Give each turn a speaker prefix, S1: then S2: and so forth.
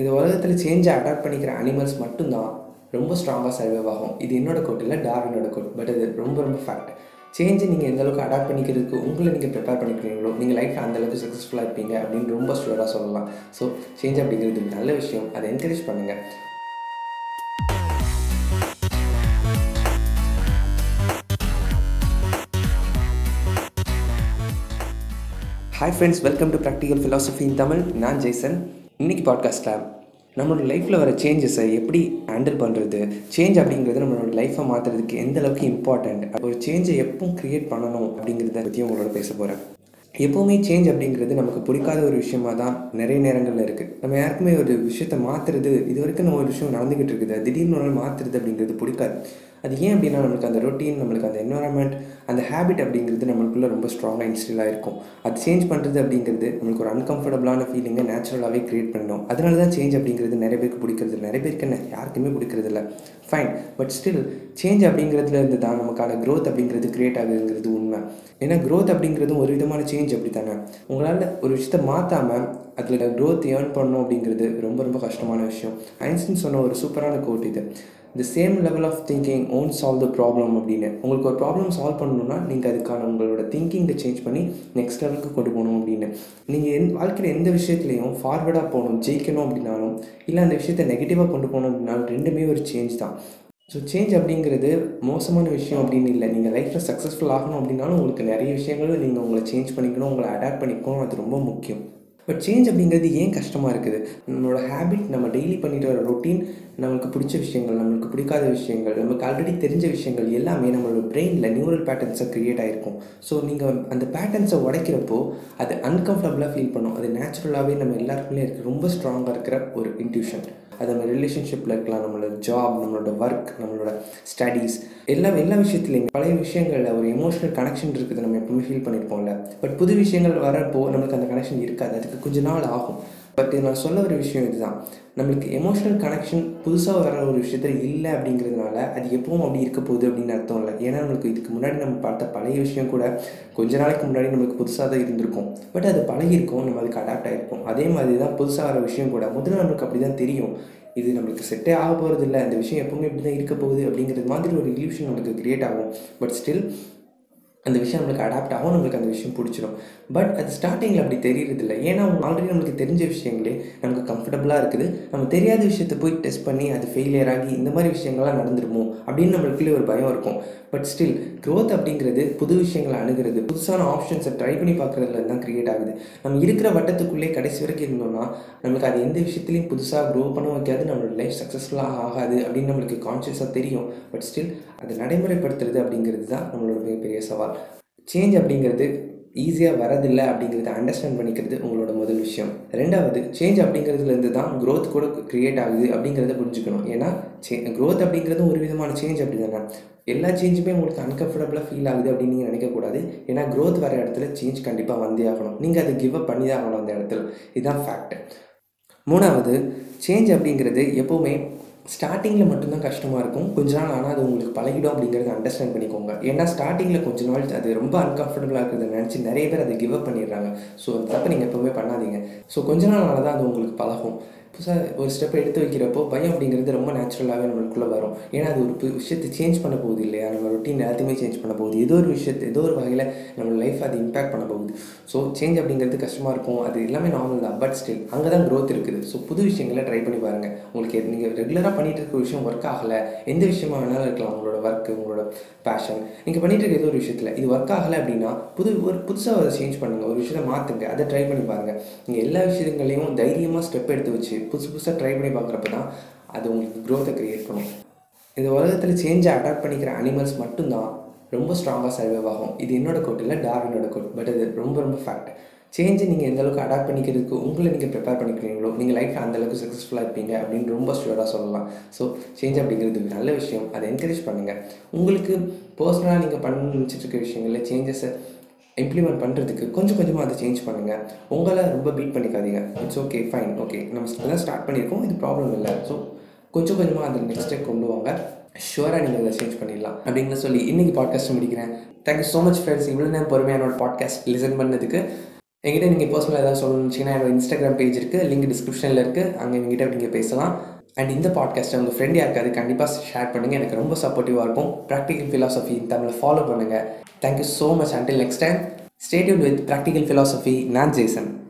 S1: இந்த உலகத்தில் சேஞ்சை அடாப்ட் பண்ணிக்கிற அனிமல்ஸ் மட்டும்தான் ரொம்ப ஸ்ட்ராங்காக சர்வைவ் ஆகும். இது என்னோட கோட் இல்லை டார்வினோட கோட் பட் இது ரொம்ப ரொம்ப ஃபேக்ட் சேஞ்சை நீங்கள் எந்த அளவுக்கு அடாப்ட் பண்ணிக்கிறதுக்கு உங்களை நீங்கள் ப்ரிப்பேர் பண்ணிக்கிறீங்களோ நீங்கள் லைஃப்பில் அந்த அளவுக்கு சக்ஸஸ்ஃபுல்லாக இருப்பீங்க அப்படின்னு ரொம்ப ஷுவராக சொல்லலாம். ஸோ சேஞ்ச் அப்படிங்கிறது நல்ல விஷயம். அதை என்கரேஜ் பண்ணுங்கள் hi friends welcome to practical philosophy in Tamil நான் ஜெய்சன் இன்றைக்கி பாட்காஸ்ட்டில் நம்மளோட லைஃப்பில் வர சேஞ்சஸை எப்படி ஹேண்டில் பண்ணுறது சேஞ்ச் அப்படிங்கிறது நம்மளோட லைஃப்பை மாற்றுறதுக்கு எந்த அளவுக்கு இம்பார்ட்டண்ட் ஒரு சேஞ்சை எப்போ க்ரியேட் பண்ணணும் அப்படிங்கிறத பற்றி உங்களோட பேச போகிறேன் எப்போவுமே சேஞ்ச் அப்படிங்கிறது நமக்கு பிடிக்காத ஒரு விஷயமா தான் நிறைய நேரங்களில் இருக்குது நம்ம யாருக்குமே ஒரு விஷயத்தை மாற்றுறது இது வரைக்கும் நம்ம ஒரு விஷயம் நடந்துக்கிட்டு இருக்குது. திடீர்னு ஒரு மாற்றுறது அப்படிங்கிறது பிடிக்காது. அது ஏன் அப்படின்னா நம்மளுக்கு அந்த ரொட்டீன் நம்மளுக்கு அந்த என்வரான்மெண்ட் அந்த ஹேபிட் அப்படிங்கிறது நம்மளுக்குள்ளே ரொம்ப ஸ்ட்ராங்காக இன்ஸ்டிலாக இருக்கும் அது சேஞ்ச் பண்ணுறது அப்படிங்கிறது நம்மளுக்கு ஒரு அன்கம்ஃபர்டபுளான ஃபீலிங்கை நேச்சுரலாகவே க்ரியேட் பண்ணணும் அதனால தான் சேஞ்ச் அப்படிங்கிறது நிறைய பேருக்கு பிடிக்கிறது நிறைய பேருக்கு என்ன? யாருக்குமே பிடிக்கிறது இல்லை ஃபைன் பட் ஸ்டில் சேஞ்ச் அப்படிங்கிறதுல இருந்து தான் நமக்கான க்ரோத் அப்படிங்கிறது க்ரியேட் ஆகுதுங்கிறது உண்மை. ஏன்னா க்ரோத் அப்படிங்கிறதும் ஒரு விதமான சேஞ்ச் அப்படி தானே உங்களால் ஒரு விஷயத்தை மாற்றாமல் அதில் க்ரோத் ஏர்ன் பண்ணணும் அப்படிங்கிறது ரொம்ப ரொம்ப கஷ்டமான விஷயம். ஐன்ஸ்டின் சொன்ன ஒரு சூப்பரான கோட் இது. The same level of thinking won't solve the problem அப்படின்னு. உங்களுக்கு ஒரு ப்ராப்ளம் சால்வ் பண்ணணும்னா நீங்கள் அதுக்கான உங்களோட திங்கிங்கை சேஞ்ச் பண்ணி நெக்ஸ்ட் லெவலுக்கு கொண்டு போகணும் அப்படின்னு. நீங்கள் என் வாழ்க்கையில் எந்த விஷயத்துலையும் ஃபார்வர்டாக போகணும் ஜெயிக்கணும் அப்படின்னாலும் இல்லை அந்த விஷயத்தை நெகட்டிவாக கொண்டு போகணும் அப்படின்னாலும் ரெண்டுமே ஒரு சேஞ்ச் தான். ஸோ சேஞ்ச் அப்படிங்கிறது மோசமான விஷயம் அப்படின்னு இல்லை. நீங்கள் லைஃப்பில் சக்ஸஸ்ஃபுல் ஆகணும் அப்படின்னாலும் உங்களுக்கு நிறைய விஷயங்களும் நீங்கள் உங்களை சேஞ்ச் பண்ணிக்கணும் உங்களை அடாப்ட் பண்ணிக்கணும். அது ரொம்ப முக்கியம். பட் சேஞ்ச் அப்படிங்கிறது ஏன் கஷ்டமாக இருக்குது? நம்மளோட ஹேபிட் நம்ம டெய்லி பண்ணிட்டு வர ரொட்டீன் நம்மளுக்கு பிடிச்ச விஷயங்கள் நம்மளுக்கு பிடிக்காத விஷயங்கள் நமக்கு ஆல்ரெடி தெரிஞ்ச விஷயங்கள் எல்லாமே நம்மளோட பிரெயினில் நியூரல் பேட்டர்ன்ஸை க்ரியேட் ஆகிருக்கும் ஸோ நீங்கள் அந்த பேட்டர்ன்ஸை உடைக்கிறப்போ அது அன்கம்ஃபர்டபுளாக ஃபீல் பண்ணும். அது நேச்சுரலாகவே நம்ம எல்லாருக்குமே இருக்க ரொம்ப ஸ்ட்ராங்காக இருக்கிற ஒரு இன்ட்யூஷன் அது நம்ம ரிலேஷன்ஷிப்பில் இருக்கலாம் நம்மளோட ஜாப் நம்மளோட ஒர்க் நம்மளோட ஸ்டடீஸ் எல்லா எல்லா விஷயத்துலையும் பழைய விஷயங்களில் ஒரு எமோஷனல் கனெக்ஷன் இருக்குது நம்ம எப்பவுமே ஃபீல் பண்ணியிருப்போம்ல பட் புது விஷயங்கள் வரப்போ நம்மளுக்கு அந்த கனெக்ஷன் இருக்காது. அதுக்கு கொஞ்ச நாள் ஆகும். பட் நான் சொல்ல ஒரு விஷயம் இதுதான். நம்மளுக்கு எமோஷனல் கனெக்ஷன் புதுசாக வர ஒரு விஷயத்தில் இல்லை அப்படிங்கிறதுனால அது எப்பவும் அப்படி இருக்க போகுது அப்படின்னு அர்த்தம் இல்லை. ஏன்னா நம்மளுக்கு இதுக்கு முன்னாடி நம்ம பார்த்த பழைய விஷயம் கூட கொஞ்ச நாளைக்கு முன்னாடி நம்மளுக்கு புதுசாக தான் இருந்திருக்கும். பட் அது பழகிருக்கும் நம்ம அதுக்கு அடாப்ட் ஆகிருக்கும் அதே மாதிரி தான் புதுசாக வர விஷயம் கூட முதல்ல நம்மளுக்கு அப்படி தான் தெரியும். இது நம்மளுக்கு செட்டே ஆக போகிறது இல்லை இந்த விஷயம் எப்பவுமே இப்படி தான் இருக்க போகுது அப்படிங்கிறது மாதிரி ஒரு இல்யூஷன் நம்மளுக்கு க்ரியேட் ஆகும். பட் ஸ்டில் அந்த விஷயம் நம்மளுக்கு அடாப்ட் ஆகும் நம்மளுக்கு அந்த விஷயம் பிடிச்சிடும் பட் அது ஸ்டார்டிங்கில் அப்படி தெரியறதில்ல. ஏன்னா ஆல்ரெடி நம்மளுக்கு தெரிஞ்ச விஷயங்களே நமக்கு கம்ஃபர்டபுளாக இருக்குது. நம்ம தெரியாத விஷயத்தை போய் டெஸ்ட் பண்ணி அது ஃபெயிலியர் ஆகி இந்த மாதிரி விஷயங்கள்லாம் நடந்துருமோ அப்படின்னு நம்மளுக்குள்ளே ஒரு பயம் இருக்கும். பட் ஸ்டில் க்ரோத் அப்படிங்கிறது புது விஷயங்களை அணுகிறது. புதுசான ஆப்ஷன்ஸை ட்ரை பண்ணி பார்க்குறதுல தான் க்ரியேட் ஆகுது. நம்ம இருக்கிற வட்டத்துக்குள்ளே கடைசி வரைக்கும் இருந்தோம்னா நமக்கு அது எந்த விஷயத்துலையும் புதுசாக க்ரோ பண்ண வைக்காது. நம்மளோட லைஃப் சக்ஸஸ்ஃபுல்லாக ஆகாது அப்படின்னு நம்மளுக்கு கான்ஷியஸாக தெரியும். பட் ஸ்டில் அதை நடைமுறைப்படுத்துறது அப்படிங்கிறது தான் நம்மளோட மிகப்பெரிய சவால். சேஞ்ச் அப்படிங்கிறது ஈஸியாக வரதில்லை அப்படிங்கிறத அண்டர்ஸ்டாண்ட் பண்ணிக்கிறது உங்களோட முதல் விஷயம். ரெண்டாவது சேஞ்ச் அப்படிங்கிறதுலேருந்து தான் க்ரோத் கூட க்ரியேட் ஆகுது அப்படிங்கிறத புரிஞ்சுக்கணும். ஏன்னா சே க்ரோத் அப்படிங்கிறது ஒரு விதமான சேஞ்ச் அப்படி தானே எல்லா சேஞ்சுமே உங்களுக்கு அன்கம்ஃபர்டபுளாக ஃபீல் ஆகுது அப்படின்னு நீங்கள் நினைக்கக்கூடாது. ஏன்னா க்ரோத் வர இடத்துல சேஞ்ச் கண்டிப்பாக வந்தே ஆகணும். நீங்கள் அதை கிவ் அப் பண்ணி தான் ஆகணும் அந்த இடத்துல. இதுதான் ஃபேக்ட் மூணாவது சேஞ்ச் அப்படிங்கிறது எப்போவுமே ஸ்டார்டிங்கில் மட்டும்தான் கஷ்டமாக இருக்கும். கொஞ்ச நாள் ஆனால் அது உங்களுக்கு பழகிடும் அப்படிங்கிறத அண்டர்ஸ்டாண்ட் பண்ணிக்கோங்க. ஏன்னா ஸ்டார்டிங்கில் கொஞ்ச நாள் அது ரொம்ப அன்கம்ஃபர்டபுளாக இருக்கிறத நினச்சி நிறைய பேர் அதை கிவ் அப் பண்ணிடுறாங்க. ஸோ அந்த தப்பை நீங்கள் எப்போவுமே பண்ணாதீங்க. ஸோ கொஞ்ச நாள் ஆனால் தான் அது உங்களுக்கு பழகும். புதுசாக ஒரு ஸ்டெப்பை எடுத்து வைக்கிறப்போ பயம் அப்படிங்கிறது ரொம்ப நேச்சுரலாகவே நம்மளுக்குள்ளே வரும். ஏன்னா அது ஒரு விஷயத்தை சேஞ்ச் பண்ண போகுது இல்லையா? நம்ம ரொட்டீன் எல்லாத்தையுமே சேஞ்ச் பண்ண போகுது. ஏதோ ஒரு விஷயத்தை ஏதோ ஒரு வகையில் நம்ம லைஃப் அது இம்பாக்ட் பண்ண போகுது. ஸோ சேஞ்ச் அப்படிங்கிறது கஷ்டமாக இருக்கும். அது எல்லாமே நார்மல் தான். பட் ஸ்டில் அங்கே தான் க்ரோத் இருக்குது. ஸோ புது விஷயங்களை ட்ரை பண்ணி பாருங்கள் உங்களுக்கு நீங்கள் ரெகுலராக பண்ணிகிட்டு இருக்க விஷயம் ஒர்க் ஆகலை. எந்த விஷயமா வேணாலும் இருக்கலாம். உங்களோட ஒர்க்கு உங்களோட பேஷன் நீங்கள் பண்ணிகிட்டு இருக்க ஏதோ ஒரு விஷயத்தில் இது ஒர்க் ஆகலை அப்படின்னா புது ஒரு புதுசாக அதை சேஞ்ச் பண்ணுங்கள் ஒரு விஷயத்தை மாற்றுங்க அதை ட்ரை பண்ணி பாருங்கள் நீங்கள் எல்லா விஷயங்களையும் தைரியமாக ஸ்டெப் எடுத்து வச்சு புதுசு புதுசாக ட்ரை பண்ணி பார்க்குறப்ப தான் அது உங்களுக்கு க்ரோத்தை க்ரியேட் பண்ணும். இந்த உலகத்தில் சேஞ்சை அடாப்ட் பண்ணிக்கிற அனிமல்ஸ் மட்டும்தான் ரொம்ப ஸ்ட்ராங்காக சர்வைவ் ஆகும். இது என்னோட கோட் இல்லை டார்வினோட கோட் பட் இது ரொம்ப ரொம்ப ஃபேக்ட் சேஞ்சை நீங்கள் எந்த அளவுக்கு அடாப்ட் பண்ணிக்கிறதுக்கு உங்களை நீங்கள் ப்ரிப்பேர் பண்ணிக்கிறீங்களோ நீங்கள் லைஃப்பில் அந்தளவுக்கு சக்ஸஸ்ஃபுல்லாக இருப்பீங்க அப்படின்னு ரொம்ப ஷுவராக சொல்லலாம். ஸோ சேஞ்ச் அப்படிங்கிறது நல்ல விஷயம். அதை என்கரேஜ் பண்ணுங்கள் உங்களுக்கு பர்சனலாக நீங்கள் பண்ண நினச்சிட்டு இருக்க விஷயங்களில் சேஞ்சஸை இம்ப்ளிமெண்ட் பண்ணுறதுக்கு கொஞ்சம் கொஞ்சமாக அதை சேஞ்ச் பண்ணுங்கள் உங்களை ரொம்ப பீட் பண்ணிக்காதீங்க. இட்ஸ் ஓகே ஃபைன் ஓகே நம்ம எல்லாம் ஸ்டார்ட் பண்ணியிருக்கோம் இது ப்ராப்ளம் இல்லை. ஸோ கொஞ்சம் கொஞ்சமாக அதை நெக்ஸ்ட் ஸ்டெப் கொண்டு வாங்க. ஷுவராக நீங்கள் அதை சேஞ்ச் பண்ணிடலாம் அப்படின்னு சொல்லி இன்றைக்கி பாட்காஸ்ட் முடிக்கிறேன். தேங்க்யூ ஸோ மச் ஃப்ரெண்ட்ஸ் இவ்வளோ நேரம் பொறுமையான பாட்காஸ்ட் லிசன் பண்ணதுக்கு. எங்கிட்ட நீங்கள் பர்சனலாக ஏதாவது சொல்லணுச்சிங்கன்னா என்னோட இன்ஸ்டாகிராம் பேஜ் இருக்குது லிங்க் டிஸ்கிரிப்ஷனில் இருக்குது அங்கே எங்கிட்ட நீங்கள் பேசலாம். அண்ட் இந்த பாட்காஸ்ட்டை உங்கள் ஃப்ரெண்ட் யாருக்காது கண்டிப்பாக ஷேர் பண்ணுங்கள் எனக்கு ரொம்ப சப்போர்ட்டிவாக இருக்கும். ப்ராக்டிக்கல் ஃபிலாசபி தமிழை ஃபாலோ பண்ணுங்கள் Thank you so much. Until next time, stay tuned with Practical Philosophy, Nan Jason.